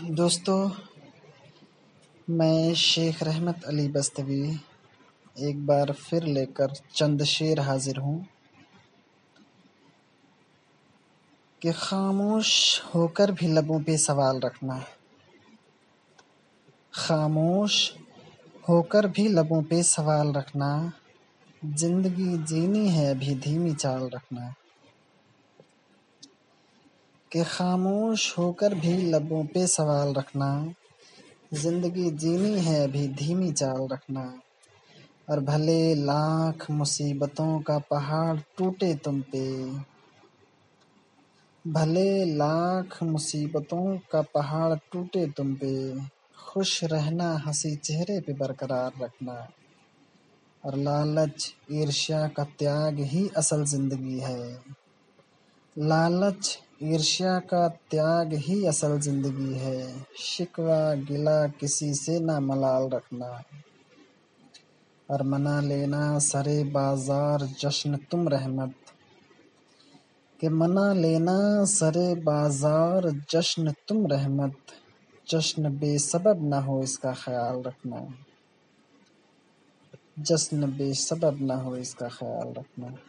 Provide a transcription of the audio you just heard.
दोस्तों, मैं शेख रहमत अली बस्तवी एक बार फिर लेकर चंद शेर हाजिर हूँ कि खामोश होकर भी लबों पे सवाल रखना खामोश होकर भी लबों पे सवाल रखना, ज़िंदगी जीनी है, अभी धीमी चाल रखना कि खामोश होकर भी लबों पे सवाल रखना। ज़िंदगी जीनी है अभी धीमी चाल रखना। और भले लाख मुसीबतों का पहाड़ टूटे तुम पे, भले लाख मुसीबतों का पहाड़ टूटे तुम पे, खुश रहना, हँसी चेहरे पे बरकरार रखना। और लालच, ईर्ष्या का त्याग ही असल ज़िंदगी है। लालच ईर्ष्या का त्याग ही असल ज़िंदगी है। शिकवा, गिला किसी से ना मलाल रखना। और मना लेना सरे बाज़ार जश्न तुम रहमत। के मना लेना सरे बाज़ार जश्न तुम रहमत। जश्न बेसबब ना हो इसका ख्याल रखना। जश्न बेसबब ना हो इसका ख्याल रखना।